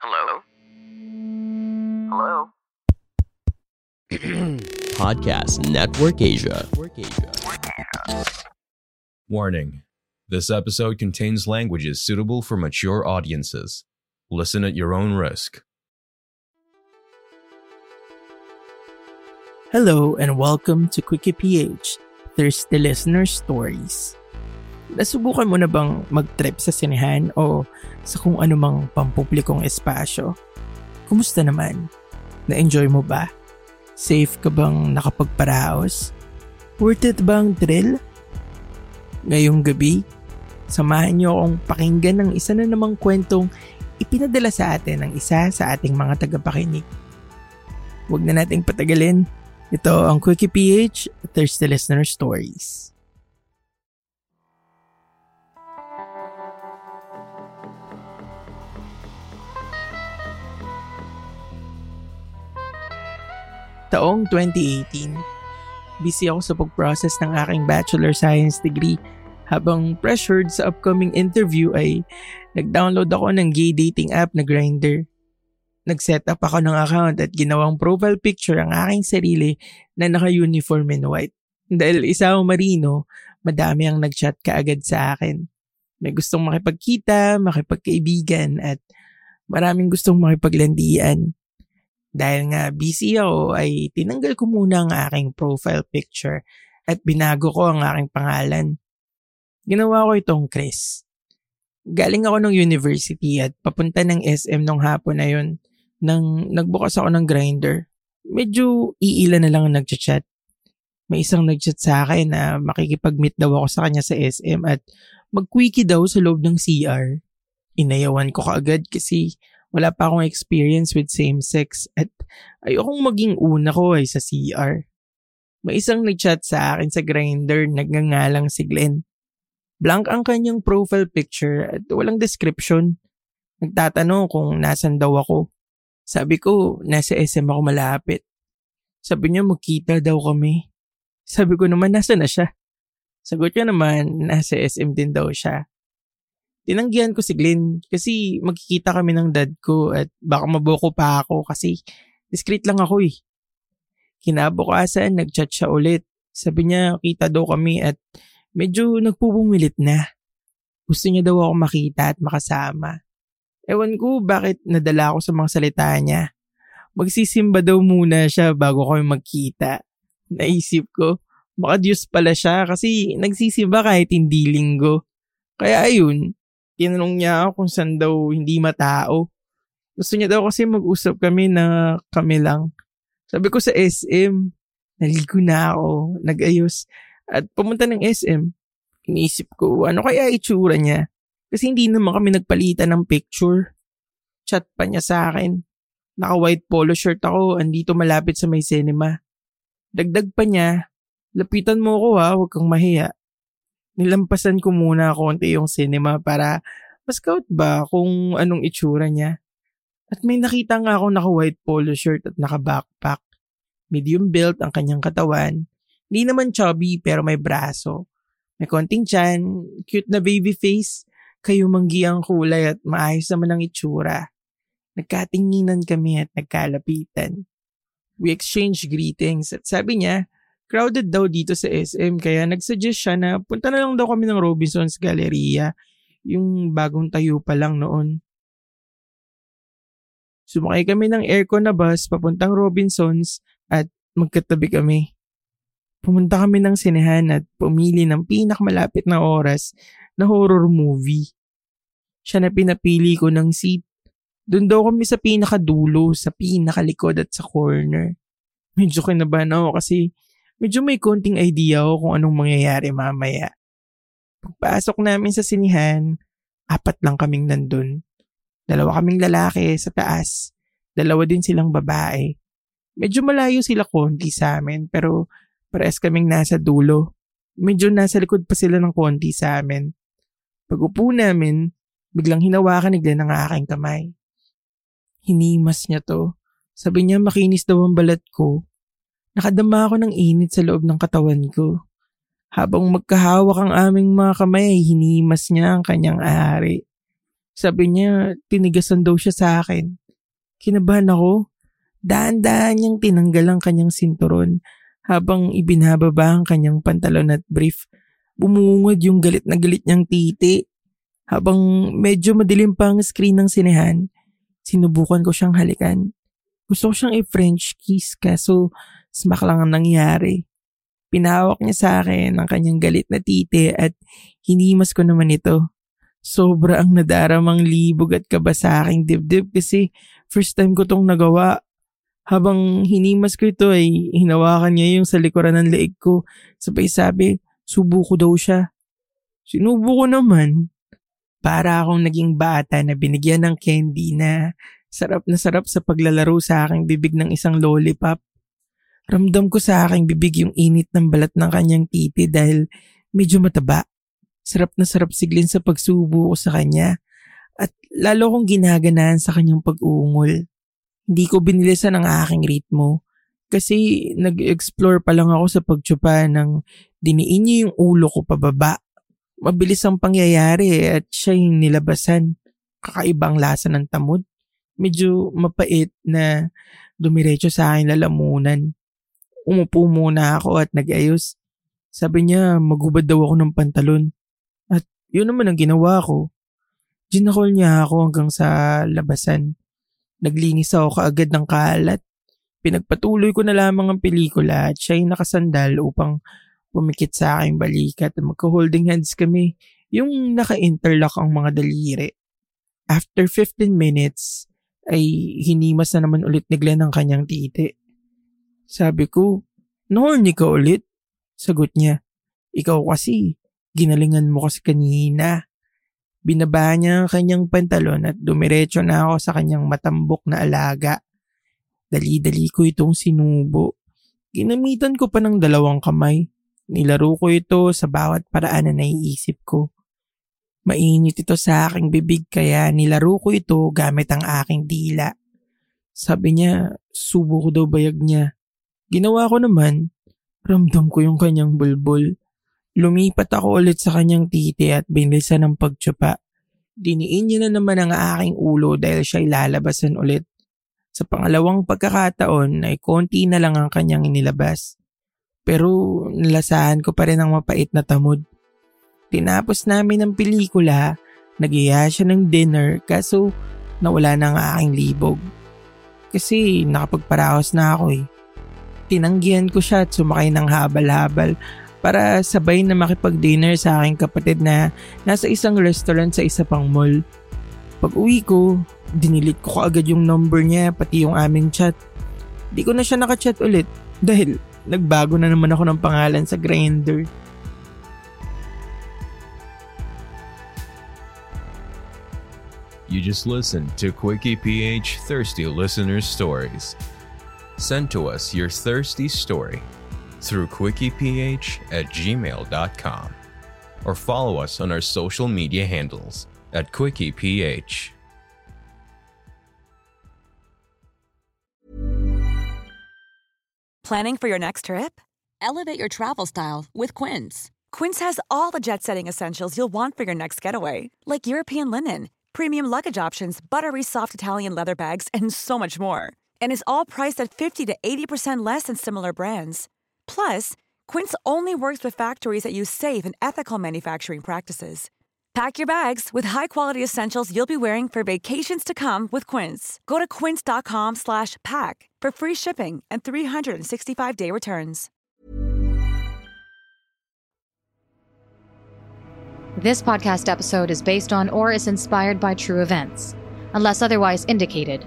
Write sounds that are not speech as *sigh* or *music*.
Hello? Hello? *clears throat* Podcast Network Asia. Warning This episode contains languages suitable for mature audiences. Listen at your own risk. Hello and welcome to Quickie PH, Thirsty Listener Stories. Nasubukan mo na bang mag-trip sa sinehan o sa kung anumang pampublikong espasyo? Kumusta naman? Na-enjoy mo ba? Safe ka bang nakapagparaos? Worth it bang thrill? Ngayong gabi, samahan niyo akong pakinggan ng isa na namang kwentong ipinadala sa atin ng isa sa ating mga tagapakinig. Huwag na nating patagalin. Ito ang Quickie PH, Thirsty Listener Stories. Taong 2018, busy ako sa pag-process ng aking Bachelor Science degree habang pressured sa upcoming interview ay nag-download ako ng gay dating app na Grindr. Nag-set up ako ng account at ginawang profile picture ang aking sarili na naka-uniform in white. Dahil isa akong marino, madami ang nag-chat kaagad sa akin. May gustong makipagkita, makipagkaibigan at maraming gustong makipaglandian. Dahil nga busy ako ay tinanggal ko muna ang aking profile picture at binago ko ang aking pangalan. Ginawa ko itong Chris. Galing ako ng university at papunta ng SM nung hapon na yun nang nagbukas ako ng grinder. Medyo iila na lang ang nagchat-chat. May isang nagchat sa akin na makikipag-meet daw ako sa kanya sa SM at mag-quickie daw sa loob ng CR. Inayawan ko kaagad kasi wala pa akong experience with same-sex at ayokong maging una ko ay sa CR. May isang nagchat sa akin sa grinder, nagngangalang si Glenn. Blank ang kanyang profile picture at walang description. Nagtatanong kung nasan daw ako. Sabi ko, nasa SM ako malapit. Sabi niya magkita daw kami. Sabi ko naman, nasa na siya? Sagot niya naman, nasa SM din daw siya. Tinanggihan ko si Glenn kasi magkikita kami ng dad ko at baka maboko pa ako kasi discreet lang ako eh. Kinabukasan, nagchat siya ulit. Sabi niya, kita daw kami at medyo nagpupumilit na. Gusto niya daw ako makita at makasama. Ewan ko bakit nadala ako sa mga salita niya. Magsisimba daw muna siya bago kami magkita. Naisip ko, baka Diyos pala siya kasi nagsisimba kahit hindi linggo. Kaya ayun, tinanong niya ako kung saan daw hindi matao. Gusto niya daw kasi mag-usap kami na kami lang. Sabi ko sa SM, naligo na ako, nag-ayos, at pumunta ng SM. Iniisip ko, ano kaya itsura niya? Kasi hindi naman kami nagpalitan ng picture. Chat pa niya sa akin. Naka-white polo shirt ako, andito malapit sa may cinema. Dagdag pa niya, lapitan mo ko ha, huwag kang mahiya. Nilampasan ko muna konti yung cinema para ma-scout ba kung anong itsura niya. At may nakita nga ako naka-white polo shirt at naka-backpack. Medium built ang kanyang katawan. Hindi naman chubby pero may braso. May konting chan, cute na baby face, kayo manggi ang kulay at maayos naman ang itsura. Nagkatinginan kami at nagkalapitan. We exchanged greetings at sabi niya, crowded daw dito sa SM kaya nagsuggest siya na punta na lang daw kami ng Robinson's Galleria, yung bagong tayo pa lang noon. Sumakay kami ng aircon na bus papuntang Robinsons at magkatabi kami. Pumunta kami ng sinehan at pumili ng pinakamalapit na oras na horror movie. Siya na pinapili ko ng seat. Doon daw kami sa pinakadulo, sa pinakalikod at sa corner. Medyo kinabahan ako kasi medyo may konting idea ako kung anong mangyayari mamaya. Pagpasok namin sa sinihan, Apat lang kaming nandun. Dalawa kaming lalaki sa taas. Dalawa din silang babae. Medyo malayo sila konti sa amin pero pares kaming nasa dulo. Medyo nasa likod pa sila ng konti sa amin. Pag upo namin, biglang hinawakan ni Glenn ang aking kamay. Hinimas niya to. Sabi niya makinis daw ang balat ko. Nakadama ako ng init sa loob ng katawan ko. Habang magkahawak ang aming mga kamay, hinimas niya ang kanyang ari. Sabi niya, tinigasan daw siya sa akin. Kinabahan ako Daan-daan niyang tinanggal ang kanyang sinturon habang ibinababa ang kanyang pantalon at brief. Bumungod yung galit na galit niyang titi. Habang medyo madilim pa ang screen ng sinehan, sinubukan ko siyang halikan. Gusto ko siyang i-French kiss kaso smack lang ang nangyari. Pinahawak niya sa akin ang kanyang galit na titi at hinimas ko naman ito. Sobra ang nadaramang libog at kaba sa aking dibdib kasi first time ko tong nagawa habang hinimas ko ito ay hinawakan niya yung sa likuran ng leeg ko. Sabay sabi, subo ko daw siya. Sinubo ko naman. Para akong naging bata na binigyan ng candy na sarap na sarap sa paglalaro sa aking bibig ng isang lollipop. Ramdam ko sa aking bibig yung init ng balat ng kanyang titi dahil medyo mataba. Sarap na sarap siglin sa pagsubo ko sa kanya at lalo kong ginaganahan sa kanyang pag-uungol. Hindi ko binilisan ang aking ritmo kasi nag-explore pa lang ako sa pagtsupa ng diniin niya yung ulo ko pababa. Mabilis ang pangyayari at siya yung nilabasan. Kakaibang lasa ng tamod. Medyo mapait na dumiretso sa akin lalamunan. Umupo muna ako at nag-ayos. Sabi niya magubad daw ako ng pantalon. At yun naman ang ginawa ko. Ginakol niya ako hanggang sa labasan. Naglinis ako kaagad ng kalat. Pinagpatuloy ko na lamang ang pelikula at siya ay nakasandal upang pumikit sa aking balikat at magka-holding hands kami yung naka-interlock ang mga daliri. After 15 minutes, ay hinimas na naman ulit ni Glenn ang kanyang titi. Sabi ko, Norny ka ulit? Sagot niya, ikaw kasi, ginalingan mo kasi kanina. Binaba niya ang kanyang pantalon at dumiretso na ako sa kanyang matambok na alaga. Dali-dali ko itong sinubo. Ginamitan ko pa ng dalawang kamay. Nilaro ko ito sa bawat paraan na naiisip ko. Mainit ito sa aking bibig kaya nilaro ko ito gamit ang aking dila. Sabi niya, subo ko daw bayag niya. Ginawa ko naman, ramdam ko yung kanyang bulbul. Lumipat ako ulit sa kanyang titi at binilisan ng pagtsupa. Diniin niya na naman ang aking ulo dahil siya'y lalabasan ulit. Sa pangalawang pagkakataon ay konti na lang ang kanyang inilabas. Pero nalasahan ko pa rin ang mapait na tamod. Tinapos namin ang pelikula, nagiya siya ng dinner kaso nawala na ang aking libog. Kasi nakapagparaos na ako eh. Tinanggihan ko siya at sumakay ng habal-habal para sabay na makipag-dinner sa aking kapatid na nasa isang restaurant sa isa pang mall. Pag uwi ko, dinilit ko kaagad yung number niya pati yung aming chat. Di ko na siya nakachat ulit dahil nagbago na naman ako ng pangalan sa grinder. You just listened to Quickie PH Thirsty Listeners Stories. Send to us your thirsty story through quickieph at gmail.com or follow us on our social media handles at quickieph. Planning for your next trip? Elevate your travel style with Quince. Quince has all the jet setting essentials you'll want for your next getaway, like European linen, premium luggage options, buttery soft Italian leather bags, and so much more. And is all priced at 50 to 80% less than similar brands. Plus, Quince only works with factories that use safe and ethical manufacturing practices. Pack your bags with high-quality essentials you'll be wearing for vacations to come with Quince. Go to quince.com/pack for free shipping and 365-day returns. This podcast episode is based on or is inspired by true events. Unless otherwise indicated,